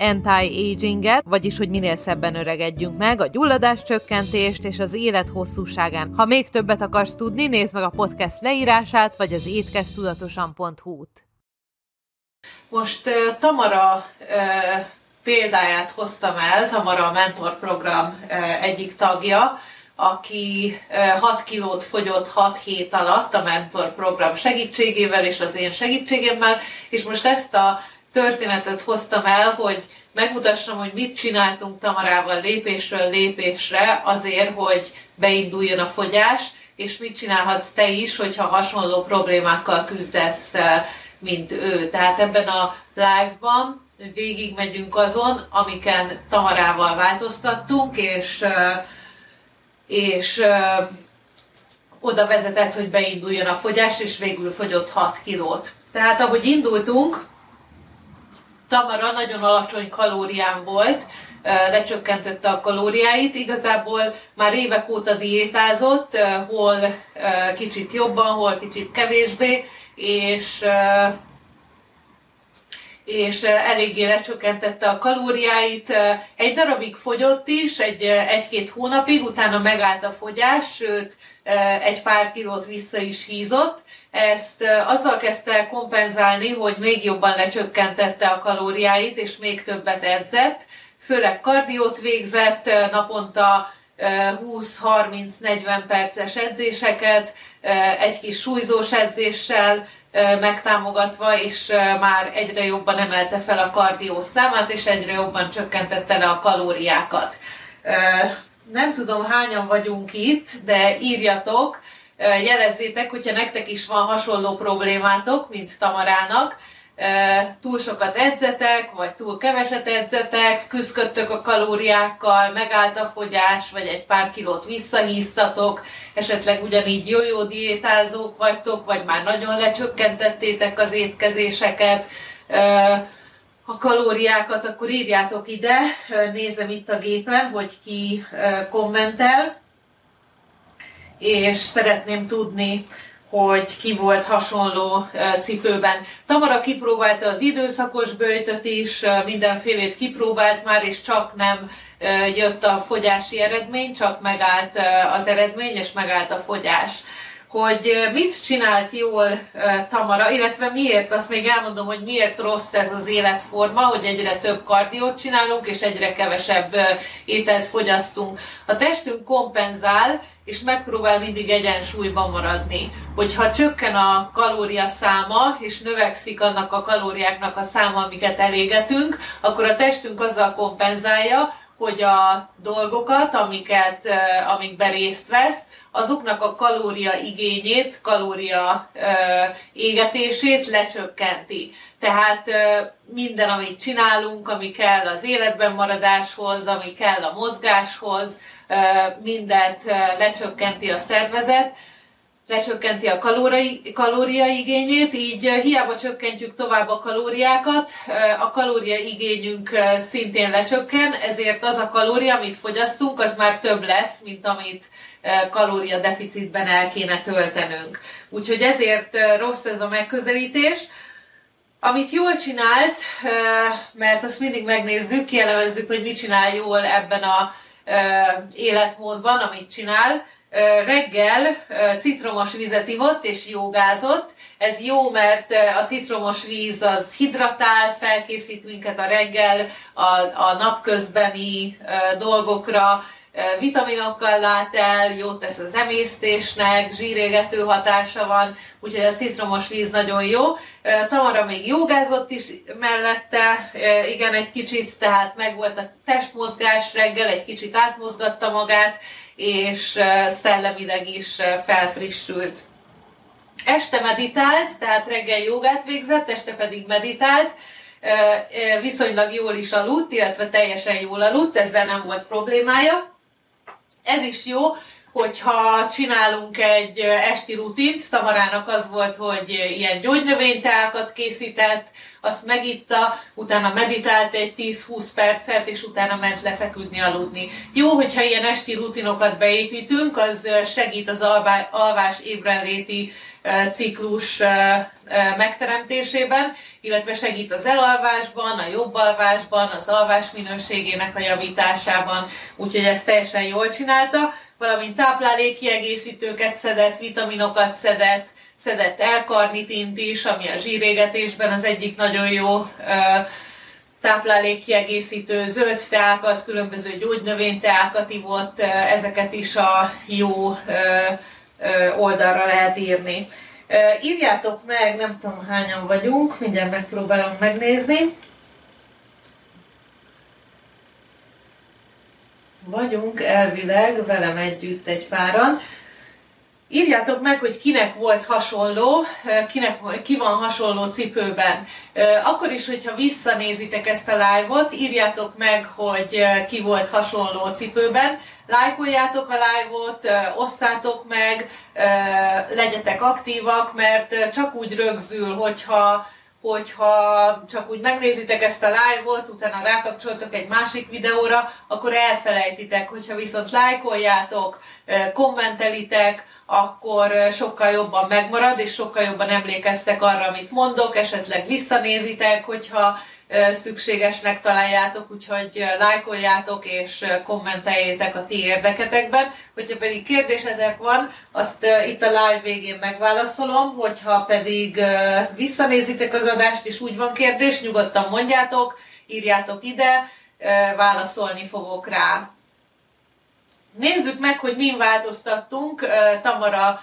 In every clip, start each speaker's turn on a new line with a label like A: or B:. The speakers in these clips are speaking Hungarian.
A: anti-aginget, vagyis hogy minél szebben öregedjünk meg, a gyulladás csökkentést és az élet hosszúságán. Ha még többet akarsz tudni, nézd meg a podcast leírását, vagy az étkeztudatosan.hu-t. Most Tamara példáját hoztam el, Tamara a Mentor program uh, egyik tagja, aki 6 kilót fogyott 6 hét alatt a Mentor program segítségével és az én segítségemmel, és most ezt a történetet hoztam el, hogy megmutassam, hogy mit csináltunk Tamarával lépésről lépésre azért, hogy beinduljon a fogyás, és mit csinálhatsz te is, hogyha hasonló problémákkal küzdesz, eh, mint ő. Tehát ebben a live-ban végig megyünk azon, amiken Tamarával változtattunk, és, eh, és eh, oda vezetett, hogy beinduljon a fogyás, és végül fogyott 6 kilót. Tehát ahogy indultunk, Tamara nagyon alacsony kalórián volt, lecsökkentette a kalóriáit, igazából már évek óta diétázott, hol kicsit jobban, hol kicsit kevésbé, és és eléggé lecsökkentette a kalóriáit. Egy darabig fogyott is, egy, egy-két hónapig, utána megállt a fogyás, sőt egy pár kilót vissza is hízott, ezt azzal kezdte kompenzálni, hogy még jobban lecsökkentette a kalóriáit, és még többet edzett, főleg kardiót végzett, naponta 20-30-40 perces edzéseket, egy kis súlyzós edzéssel megtámogatva, és már egyre jobban emelte fel a kardió számát, és egyre jobban csökkentette le a kalóriákat. Nem tudom, hányan vagyunk itt, de írjatok, jelezzétek, hogyha nektek is van hasonló problémátok, mint Tamarának, túl sokat edzetek, vagy túl keveset edzetek, küzdködtök a kalóriákkal, megállt a fogyás, vagy egy pár kilót visszahíztatok, esetleg ugyanígy jó-jó diétázók vagytok, vagy már nagyon lecsökkentettétek az étkezéseket, a kalóriákat, akkor írjátok ide, nézem itt a gépen, hogy ki kommentel. És szeretném tudni, hogy ki volt hasonló cipőben. Tamara kipróbálta az időszakos bőjtöt is, mindenfélét kipróbált már, és csak nem jött a fogyási eredmény, csak megállt az eredmény, és megállt a fogyás hogy mit csinált jól Tamara, illetve miért, azt még elmondom, hogy miért rossz ez az életforma, hogy egyre több kardiót csinálunk, és egyre kevesebb ételt fogyasztunk. A testünk kompenzál, és megpróbál mindig egyensúlyban maradni. Hogyha csökken a kalória száma, és növekszik annak a kalóriáknak a száma, amiket elégetünk, akkor a testünk azzal kompenzálja, hogy a dolgokat, amiket, amikben részt vesz, azoknak a kalória igényét, kalória ö, égetését lecsökkenti. Tehát ö, minden, amit csinálunk, ami kell az életben maradáshoz, ami kell a mozgáshoz, ö, mindent ö, lecsökkenti a szervezet, lecsökkenti a kalórai, kalóriaigényét, így hiába csökkentjük tovább a kalóriákat, a kalóriaigényünk szintén lecsökken, ezért az a kalória, amit fogyasztunk, az már több lesz, mint amit kalóriadeficitben el kéne töltenünk. Úgyhogy ezért rossz ez a megközelítés. Amit jól csinált, mert azt mindig megnézzük, kielemezzük, hogy mit csinál jól ebben a életmódban, amit csinál, reggel citromos vizet ivott és jogázott. Ez jó, mert a citromos víz az hidratál, felkészít minket a reggel a, a napközbeni dolgokra, vitaminokkal lát el, jót tesz az emésztésnek, zsírégető hatása van, úgyhogy a citromos víz nagyon jó. Tamara még jogázott is mellette, igen, egy kicsit, tehát meg volt a testmozgás reggel, egy kicsit átmozgatta magát, és szellemileg is felfrissült. Este meditált, tehát reggel jogát végzett, este pedig meditált, viszonylag jól is aludt, illetve teljesen jól aludt, ezzel nem volt problémája. Ez is jó, hogyha csinálunk egy esti rutint, Tamarának az volt, hogy ilyen gyógynövényteákat készített, azt megitta, utána meditált egy 10-20 percet, és utána ment lefeküdni, aludni. Jó, hogyha ilyen esti rutinokat beépítünk, az segít az alvás ébrenléti ciklus megteremtésében, illetve segít az elalvásban, a jobb alvásban, az alvás minőségének a javításában, úgyhogy ezt teljesen jól csinálta, valamint táplálékkiegészítőket szedett, vitaminokat szedett, szedett elkarnitint is, ami a zsírégetésben az egyik nagyon jó táplálékkiegészítő zöld teákat, különböző gyógynövényteákat ivott, ezeket is a jó oldalra lehet írni. Írjátok meg, nem tudom hányan vagyunk, mindjárt megpróbálom megnézni. Vagyunk elvileg velem együtt egy páran. Írjátok meg, hogy kinek volt hasonló, kinek, ki van hasonló cipőben. Akkor is, hogyha visszanézitek ezt a live-ot, írjátok meg, hogy ki volt hasonló cipőben. Lájkoljátok a live-ot, osszátok meg, legyetek aktívak, mert csak úgy rögzül, hogyha hogyha csak úgy megnézitek ezt a live-ot, utána rákapcsoltok egy másik videóra, akkor elfelejtitek, hogyha viszont lájkoljátok, kommentelitek, akkor sokkal jobban megmarad, és sokkal jobban emlékeztek arra, amit mondok, esetleg visszanézitek, hogyha szükségesnek találjátok, úgyhogy lájkoljátok és kommenteljétek a ti érdeketekben. Hogyha pedig kérdésetek van, azt itt a live végén megválaszolom, hogyha pedig visszanézitek az adást és úgy van kérdés, nyugodtan mondjátok, írjátok ide, válaszolni fogok rá. Nézzük meg, hogy min változtattunk Tamara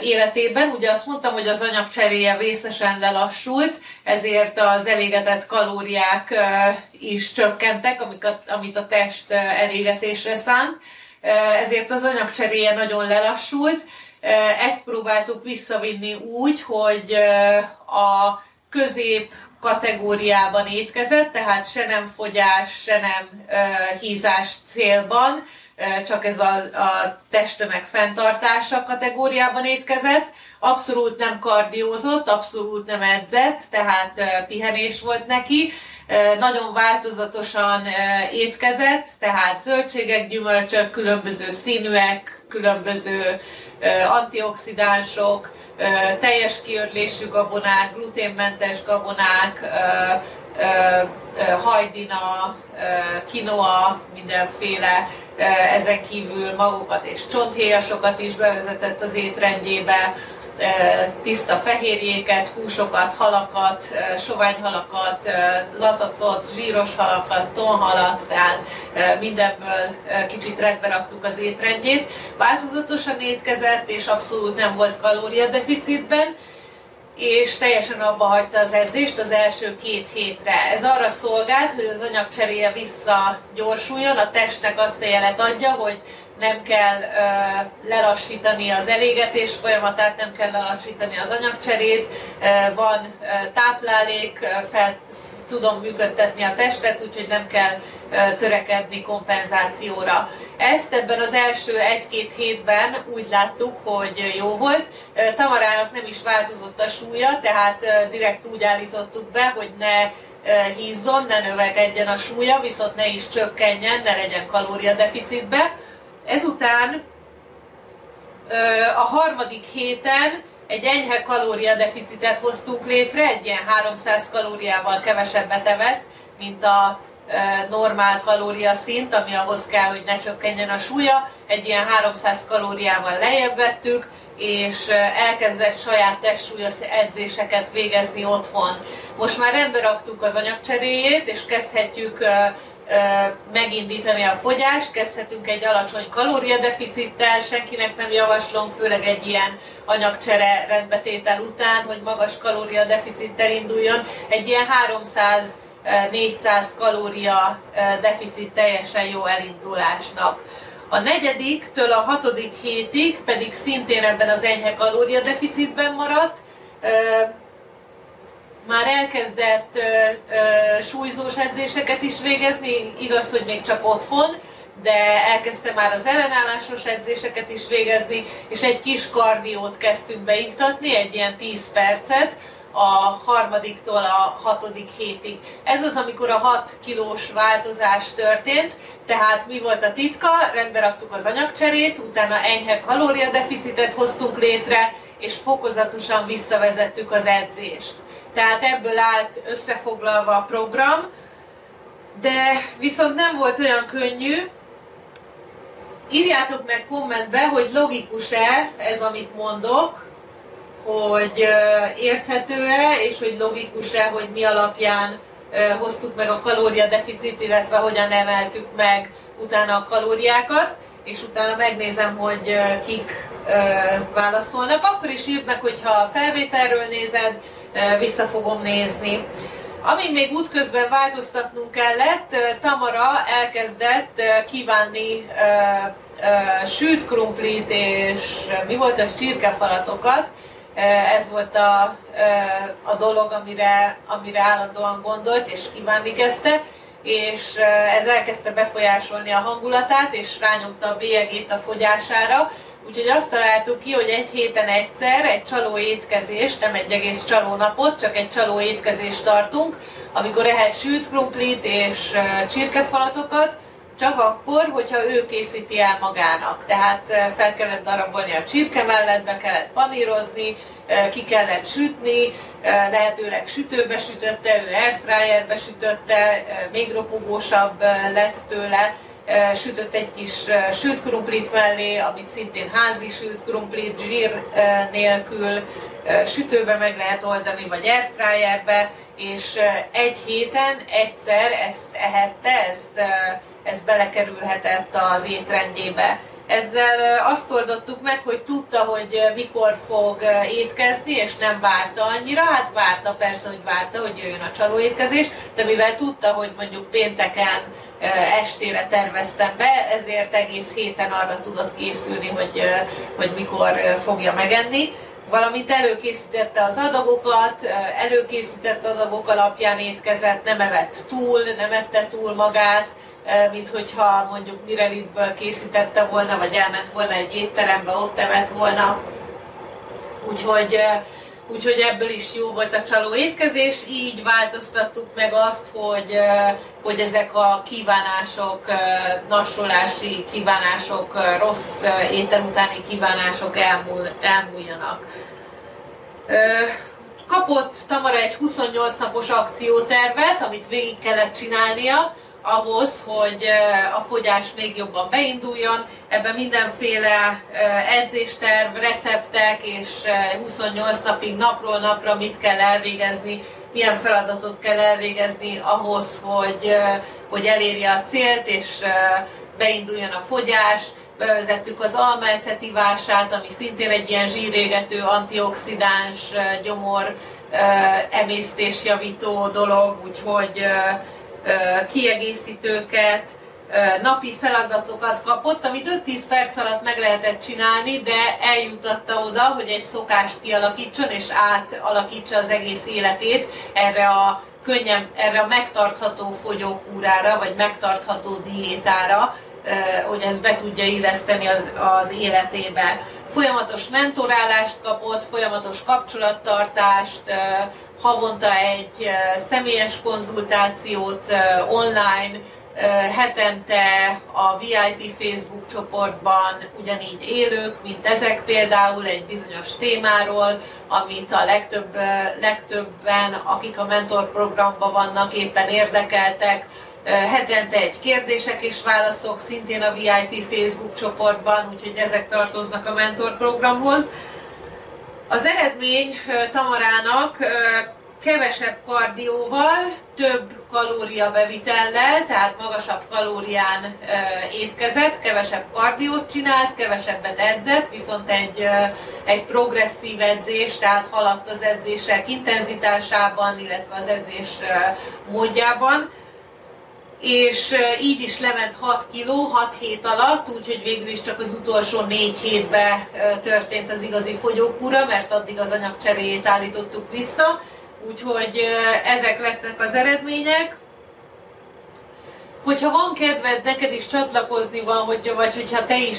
A: életében. Ugye azt mondtam, hogy az anyagcseréje vészesen lelassult, ezért az elégetett kalóriák is csökkentek, amit a test elégetésre szánt. Ezért az anyagcseréje nagyon lelassult. Ezt próbáltuk visszavinni úgy, hogy a közép kategóriában étkezett, tehát se nem fogyás, se nem hízás célban, csak ez a, a testtömeg fenntartása kategóriában étkezett, abszolút nem kardiózott, abszolút nem edzett, tehát pihenés volt neki, nagyon változatosan étkezett, tehát zöldségek, gyümölcsök, különböző színűek, különböző antioxidánsok, teljes kiörlésű gabonák, gluténmentes gabonák, hajdina, kinoa, mindenféle, ezen kívül magukat és csonthéjasokat is bevezetett az étrendjébe, tiszta fehérjéket, húsokat, halakat, soványhalakat, lazacot, zsíros halakat, tonhalat, tehát mindenből kicsit rendbe raktuk az étrendjét. Változatosan étkezett, és abszolút nem volt kalóriadeficitben, és teljesen abba hagyta az edzést az első két hétre. Ez arra szolgált, hogy az anyagcseréje visszagyorsuljon, a testnek azt a jelet adja, hogy nem kell ö, lelassítani az elégetés folyamatát, nem kell lelassítani az anyagcserét, ö, van ö, táplálék, fel tudom működtetni a testet, úgyhogy nem kell törekedni kompenzációra. Ezt ebben az első egy-két hétben úgy láttuk, hogy jó volt. Tamarának nem is változott a súlya, tehát direkt úgy állítottuk be, hogy ne hízzon, ne növekedjen a súlya, viszont ne is csökkenjen, ne legyen kalóriadeficitbe. Ezután a harmadik héten egy enyhe kalóriadeficitet hoztunk létre, egy ilyen 300 kalóriával kevesebbet evett, mint a normál kalória szint, ami ahhoz kell, hogy ne csökkenjen a súlya. Egy ilyen 300 kalóriával lejjebb vettük, és elkezdett saját testsúlyos edzéseket végezni otthon. Most már rendbe raktuk az anyagcseréjét, és kezdhetjük megindítani a fogyást, kezdhetünk egy alacsony kalóriadeficittel, senkinek nem javaslom, főleg egy ilyen anyagcsere rendbetétel után, hogy magas kalóriadeficittel induljon. Egy ilyen 300 400 kalória deficit teljesen jó elindulásnak. A negyediktől a hatodik hétig pedig szintén ebben az enyhe kalóriadeficitben maradt, már elkezdett súlyzós edzéseket is végezni, igaz, hogy még csak otthon, de elkezdte már az ellenállásos edzéseket is végezni, és egy kis kardiót kezdtünk beiktatni, egy ilyen 10 percet, a harmadiktól a hatodik hétig. Ez az, amikor a 6 kilós változás történt, tehát mi volt a titka? Rendbe raktuk az anyagcserét, utána enyhe kalóriadeficitet hoztunk létre, és fokozatosan visszavezettük az edzést. Tehát ebből állt összefoglalva a program, de viszont nem volt olyan könnyű. Írjátok meg kommentbe, hogy logikus-e ez, amit mondok, hogy érthető-e, és hogy logikus-e, hogy mi alapján hoztuk meg a kalóriadeficit, illetve hogyan emeltük meg utána a kalóriákat, és utána megnézem, hogy kik válaszolnak. Akkor is írd meg, hogyha a felvételről nézed, vissza fogom nézni. Ami még útközben változtatnunk kellett, Tamara elkezdett kívánni sült krumplit és mi volt ez, csirkefalatokat, ez volt a, a dolog, amire, amire állandóan gondolt, és kívánni kezdte, és ez elkezdte befolyásolni a hangulatát, és rányomta a bélyegét a fogyására, Úgyhogy azt találtuk ki, hogy egy héten egyszer egy csaló étkezést, nem egy egész csaló napot, csak egy csaló étkezést tartunk, amikor ehet sült krumplit és csirkefalatokat, csak akkor, hogyha ő készíti el magának. Tehát fel kellett darabolni a csirke mellett, be kellett panírozni, ki kellett sütni, lehetőleg sütőbe sütötte, ő airfryerbe sütötte, még ropogósabb lett tőle, sütött egy kis sült krumplit mellé, amit szintén házi sült krumplit, zsír nélkül, sütőbe meg lehet oldani, vagy airfryerbe, és egy héten egyszer ezt ehette, ezt, ez belekerülhetett az étrendjébe. Ezzel azt oldottuk meg, hogy tudta, hogy mikor fog étkezni, és nem várta annyira. Hát várta, persze, hogy várta, hogy jöjjön a csalóétkezés, de mivel tudta, hogy mondjuk pénteken estére terveztem be, ezért egész héten arra tudott készülni, hogy, hogy mikor fogja megenni valamint előkészítette az adagokat, előkészített adagok alapján étkezett, nem evett túl, nem ette túl magát, mint hogyha mondjuk Mirelitből készítette volna, vagy elment volna egy étterembe, ott evett volna. Úgyhogy Úgyhogy ebből is jó volt a csaló étkezés, így változtattuk meg azt, hogy, hogy ezek a kívánások, nassolási kívánások, rossz étel utáni kívánások elmúl, elmúljanak. Kapott Tamara egy 28 napos akciótervet, amit végig kellett csinálnia, ahhoz, hogy a fogyás még jobban beinduljon. Ebben mindenféle edzésterv, receptek és 28 napig napról napra mit kell elvégezni, milyen feladatot kell elvégezni ahhoz, hogy, hogy elérje a célt és beinduljon a fogyás. Bevezettük az almaecetivását, ami szintén egy ilyen zsírégető, antioxidáns, gyomor emésztésjavító dolog, úgyhogy kiegészítőket, napi feladatokat kapott, amit 5-10 perc alatt meg lehetett csinálni, de eljutatta oda, hogy egy szokást kialakítson és átalakítsa az egész életét erre a könnyen, erre a megtartható fogyókúrára, vagy megtartható diétára, hogy ezt be tudja illeszteni az, az életébe. Folyamatos mentorálást kapott, folyamatos kapcsolattartást, havonta egy személyes konzultációt online, hetente a VIP Facebook csoportban ugyanígy élők, mint ezek például egy bizonyos témáról, amit a legtöbb, legtöbben, akik a mentor programban vannak, éppen érdekeltek, hetente egy kérdések és válaszok, szintén a VIP Facebook csoportban, úgyhogy ezek tartoznak a mentor programhoz. Az eredmény Tamarának kevesebb kardióval, több kalóriabevitellel, tehát magasabb kalórián étkezett, kevesebb kardiót csinált, kevesebbet edzett, viszont egy, egy progresszív edzés, tehát haladt az edzések intenzitásában, illetve az edzés módjában és így is lement 6 kiló 6 hét alatt, úgyhogy végül is csak az utolsó 4 hétben történt az igazi fogyókúra, mert addig az anyagcseréjét állítottuk vissza, úgyhogy ezek lettek az eredmények. Hogyha van kedved neked is csatlakozni van, hogy, vagy hogyha te is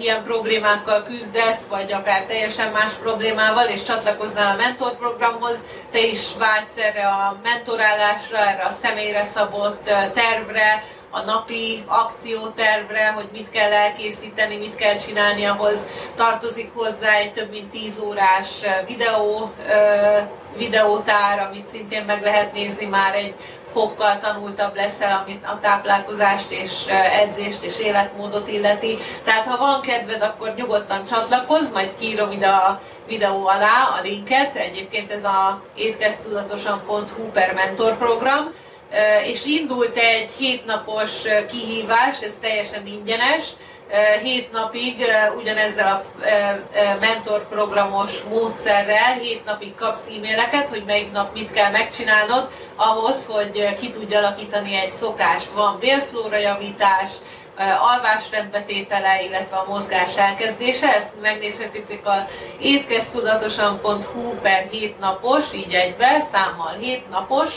A: ilyen problémákkal küzdesz, vagy akár teljesen más problémával, és csatlakoznál a mentorprogramhoz, te is vágysz erre a mentorálásra, erre a személyre szabott tervre, a napi akciótervre, hogy mit kell elkészíteni, mit kell csinálni, ahhoz tartozik hozzá egy több mint 10 órás videó, videótár, amit szintén meg lehet nézni, már egy fokkal tanultabb leszel, amit a táplálkozást és edzést és életmódot illeti. Tehát ha van kedved, akkor nyugodtan csatlakozz, majd kírom ide a videó alá a linket. Egyébként ez a étkeztudatosan.hu per mentor program és indult egy hétnapos kihívás, ez teljesen ingyenes, hét napig ugyanezzel a mentorprogramos módszerrel, hét napig kapsz e-maileket, hogy melyik nap mit kell megcsinálnod, ahhoz, hogy ki tudj alakítani egy szokást. Van bélflóra javítás, alvásrendbetétele, illetve a mozgás elkezdése. Ezt megnézhetitek a étkeztudatosan.hu per 7 napos, így egybe, számmal 7 napos,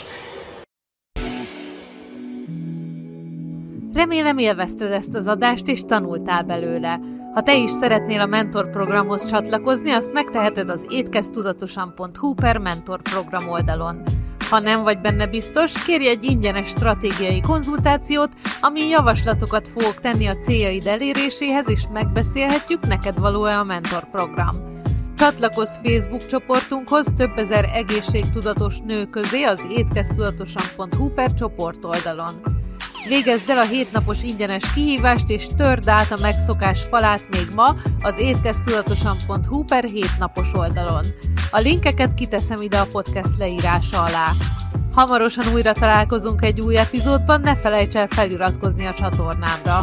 B: Remélem élvezted ezt az adást és tanultál belőle. Ha te is szeretnél a mentor programhoz csatlakozni, azt megteheted az étkeztudatosan.hu per mentor program oldalon. Ha nem vagy benne biztos, kérj egy ingyenes stratégiai konzultációt, ami javaslatokat fogok tenni a céljaid eléréséhez, és megbeszélhetjük, neked való-e a mentor program. Csatlakozz Facebook csoportunkhoz több ezer egészségtudatos nő közé az étkeztudatosan.hu per csoport oldalon. Végezd el a hétnapos ingyenes kihívást, és törd át a megszokás falát még ma az étkeztudatosan.hu per hétnapos oldalon. A linkeket kiteszem ide a podcast leírása alá. Hamarosan újra találkozunk egy új epizódban, ne felejts el feliratkozni a csatornámra.